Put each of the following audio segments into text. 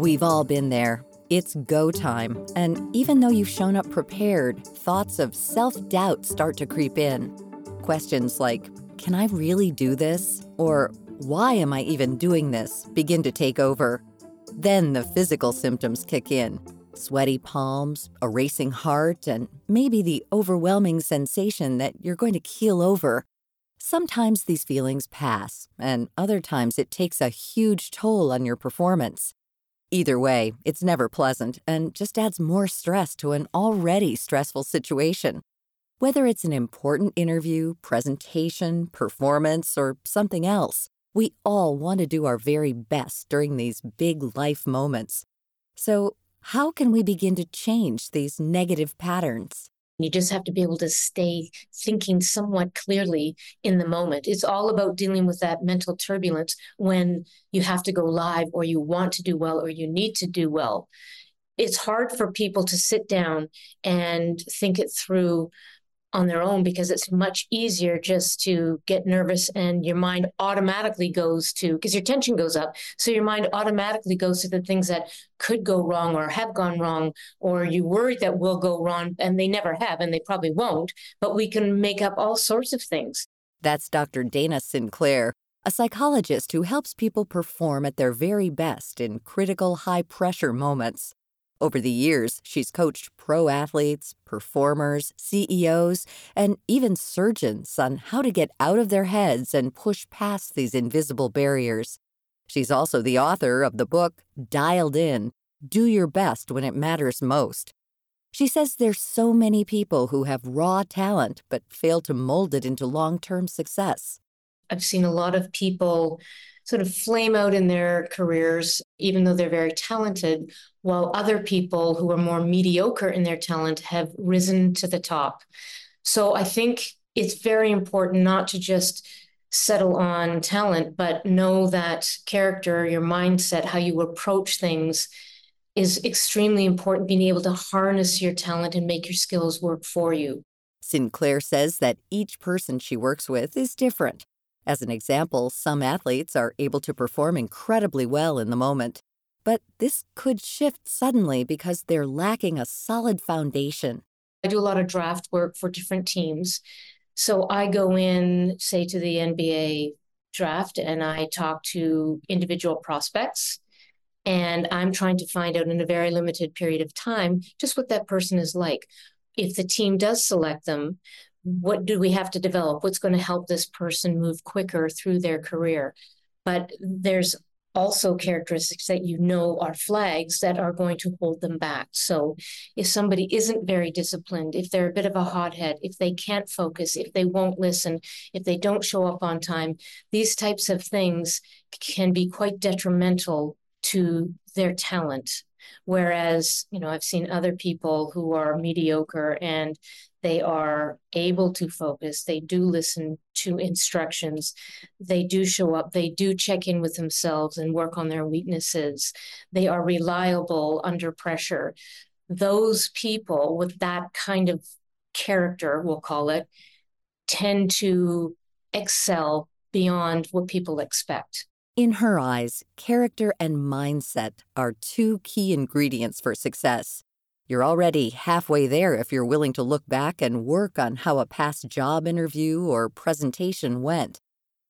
We've all been there. It's go time, and even though you've shown up prepared, thoughts of self doubt start to creep in. Questions like, Can I really do this? Or, Why am I even doing this? begin to take over. Then the physical symptoms kick in sweaty palms, a racing heart, and maybe the overwhelming sensation that you're going to keel over. Sometimes these feelings pass, and other times it takes a huge toll on your performance. Either way, it's never pleasant and just adds more stress to an already stressful situation. Whether it's an important interview, presentation, performance, or something else, we all want to do our very best during these big life moments. So, how can we begin to change these negative patterns? You just have to be able to stay thinking somewhat clearly in the moment. It's all about dealing with that mental turbulence when you have to go live or you want to do well or you need to do well. It's hard for people to sit down and think it through on their own because it's much easier just to get nervous and your mind automatically goes to because your tension goes up. So your mind automatically goes to the things that could go wrong or have gone wrong or you worry that will go wrong and they never have and they probably won't but we can make up all sorts of things. That's dr dana sinclair a psychologist who helps people perform at their very best in critical high pressure moments over the years, she's coached pro athletes, performers, CEOs, and even surgeons on how to get out of their heads and push past these invisible barriers. She's also the author of the book Dialed In Do Your Best When It Matters Most. She says there's so many people who have raw talent but fail to mold it into long term success. I've seen a lot of people sort of flame out in their careers, even though they're very talented, while other people who are more mediocre in their talent have risen to the top. So I think it's very important not to just settle on talent, but know that character, your mindset, how you approach things is extremely important. Being able to harness your talent and make your skills work for you. Sinclair says that each person she works with is different. As an example, some athletes are able to perform incredibly well in the moment. But this could shift suddenly because they're lacking a solid foundation. I do a lot of draft work for different teams. So I go in, say, to the NBA draft and I talk to individual prospects. And I'm trying to find out in a very limited period of time just what that person is like. If the team does select them, what do we have to develop? What's going to help this person move quicker through their career? But there's also characteristics that you know are flags that are going to hold them back. So if somebody isn't very disciplined, if they're a bit of a hothead, if they can't focus, if they won't listen, if they don't show up on time, these types of things can be quite detrimental to their talent. Whereas, you know, I've seen other people who are mediocre and they are able to focus. They do listen to instructions. They do show up. They do check in with themselves and work on their weaknesses. They are reliable under pressure. Those people with that kind of character, we'll call it, tend to excel beyond what people expect. In her eyes, character and mindset are two key ingredients for success. You're already halfway there if you're willing to look back and work on how a past job interview or presentation went.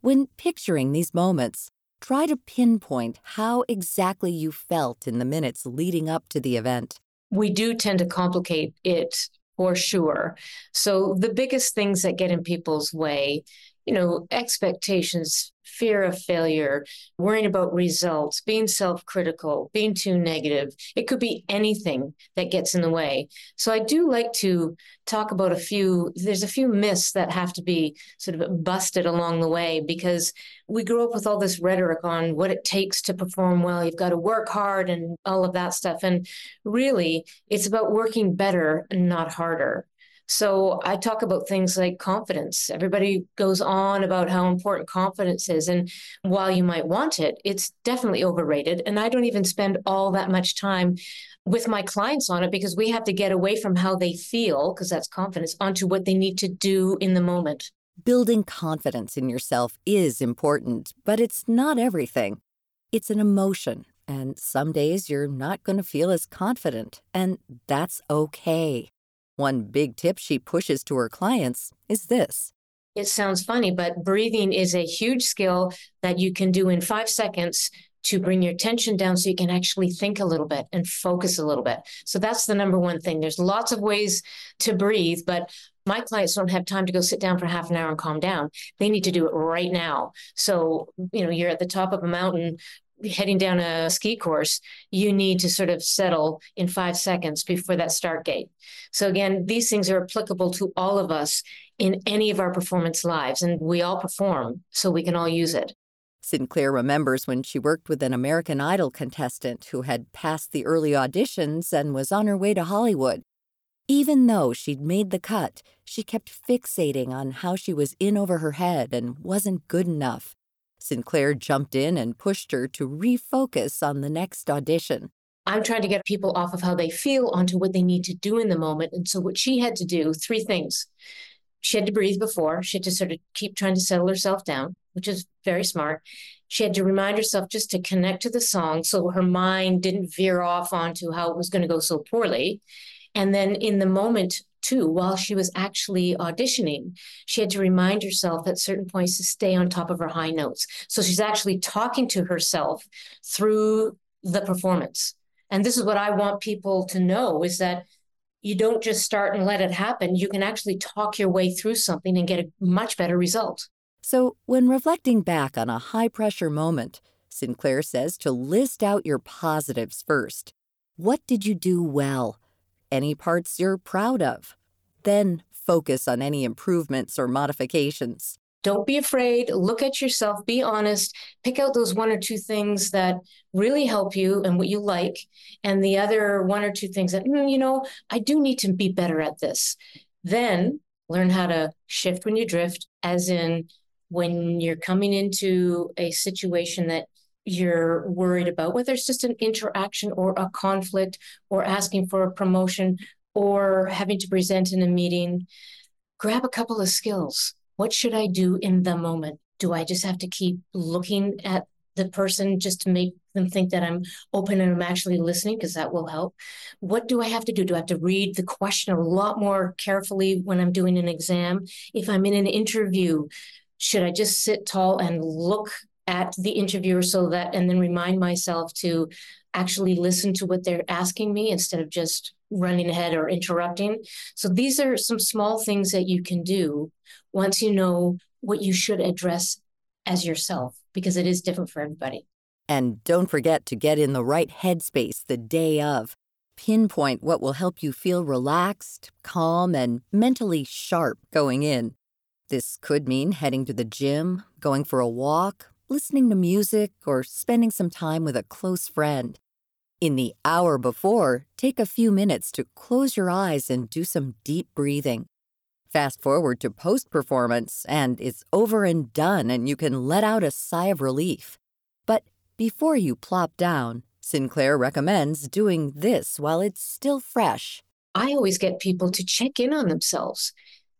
When picturing these moments, try to pinpoint how exactly you felt in the minutes leading up to the event. We do tend to complicate it for sure. So, the biggest things that get in people's way, you know, expectations, fear of failure, worrying about results, being self critical, being too negative. It could be anything that gets in the way. So I do like to talk about a few, there's a few myths that have to be sort of busted along the way because we grew up with all this rhetoric on what it takes to perform well. You've got to work hard and all of that stuff. And really, it's about working better not harder. So I talk about things like confidence. Everybody goes on about how important confidence is. And while you might want it, it's definitely overrated. And I don't even spend all that much time with my clients on it because we have to get away from how they feel, because that's confidence, onto what they need to do in the moment. Building confidence in yourself is important, but it's not everything. It's an emotion, And some days you're not going to feel as confident, and that's okay. One big tip she pushes to her clients is this it sounds funny, but breathing is a huge skill that you can do in five seconds to bring your tension down so you can actually think a little bit and focus a little bit. So that's the number one thing. There's lots of ways to breathe, but my clients don't have time to go sit down for half an hour and calm down. They need to do it right now. So, you know, you're at the top of a mountain heading down a ski course, you need to sort of settle in five seconds before that start gate. So, again, these things are applicable to all of us in any of our performance lives, and we all perform, so we can all use it. Sinclair remembers when she worked with an American Idol contestant who had passed the early auditions and was on her way to Hollywood. Even though she'd made the cut, she kept fixating on how she was in over her head and wasn't good enough. Sinclair jumped in and pushed her to refocus on the next audition. I'm trying to get people off of how they feel onto what they need to do in the moment. And so, what she had to do three things. She had to breathe before, she had to sort of keep trying to settle herself down, which is very smart. She had to remind herself just to connect to the song so her mind didn't veer off onto how it was going to go so poorly. And then in the moment, too, while she was actually auditioning, she had to remind herself at certain points to stay on top of her high notes. So she's actually talking to herself through the performance. And this is what I want people to know is that you don't just start and let it happen. You can actually talk your way through something and get a much better result. So, when reflecting back on a high pressure moment, Sinclair says to list out your positives first. What did you do well? Any parts you're proud of. Then focus on any improvements or modifications. Don't be afraid. Look at yourself. Be honest. Pick out those one or two things that really help you and what you like. And the other one or two things that, mm, you know, I do need to be better at this. Then learn how to shift when you drift, as in when you're coming into a situation that you're worried about, whether it's just an interaction or a conflict or asking for a promotion or having to present in a meeting, grab a couple of skills. What should I do in the moment? Do I just have to keep looking at the person just to make them think that I'm open and I'm actually listening because that will help. What do I have to do? Do I have to read the question a lot more carefully when I'm doing an exam? If I'm in an interview, should I just sit tall and look at the interviewer so that and then remind myself to actually listen to what they're asking me instead of just running ahead or interrupting. So these are some small things that you can do once you know what you should address as yourself because it is different for everybody. And don't forget to get in the right headspace the day of. Pinpoint what will help you feel relaxed, calm, and mentally sharp going in. This could mean heading to the gym, going for a walk, listening to music, or spending some time with a close friend. In the hour before, take a few minutes to close your eyes and do some deep breathing. Fast forward to post performance, and it's over and done, and you can let out a sigh of relief. But before you plop down, Sinclair recommends doing this while it's still fresh. I always get people to check in on themselves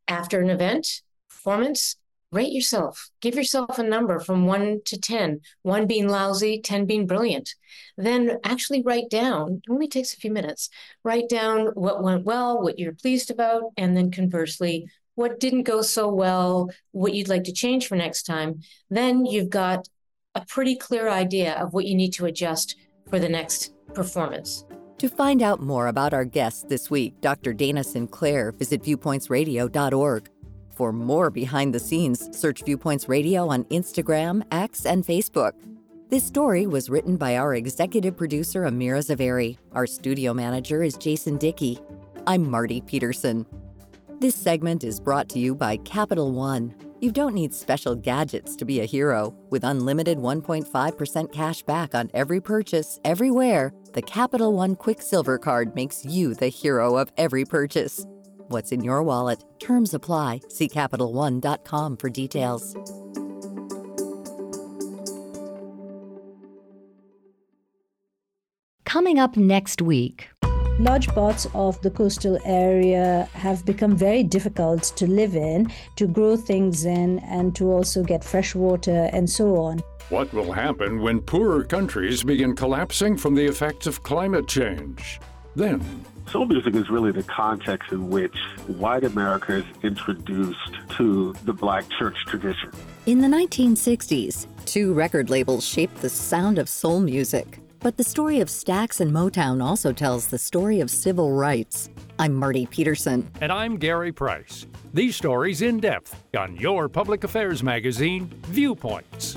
after an event, performance, rate yourself. Give yourself a number from one to 10, one being lousy, 10 being brilliant. Then actually write down, it only takes a few minutes, write down what went well, what you're pleased about, and then conversely, what didn't go so well, what you'd like to change for next time. Then you've got a pretty clear idea of what you need to adjust for the next performance. To find out more about our guests this week, Dr. Dana Sinclair, visit viewpointsradio.org. For more behind the scenes, search Viewpoints Radio on Instagram, X, and Facebook. This story was written by our executive producer, Amira Zaveri. Our studio manager is Jason Dickey. I'm Marty Peterson. This segment is brought to you by Capital One. You don't need special gadgets to be a hero. With unlimited 1.5% cash back on every purchase, everywhere, the Capital One Quicksilver Card makes you the hero of every purchase what's in your wallet. Terms apply. See CapitalOne.com for details. Coming up next week. large parts of the coastal area have become very difficult to live in, to grow things in, and to also get fresh water and so on. What will happen when poorer countries begin collapsing from the effects of climate change? Then, Soul music is really the context in which white America is introduced to the black church tradition. In the 1960s, two record labels shaped the sound of soul music. But the story of Stax and Motown also tells the story of civil rights. I'm Marty Peterson. And I'm Gary Price. These stories in depth on your public affairs magazine, Viewpoints.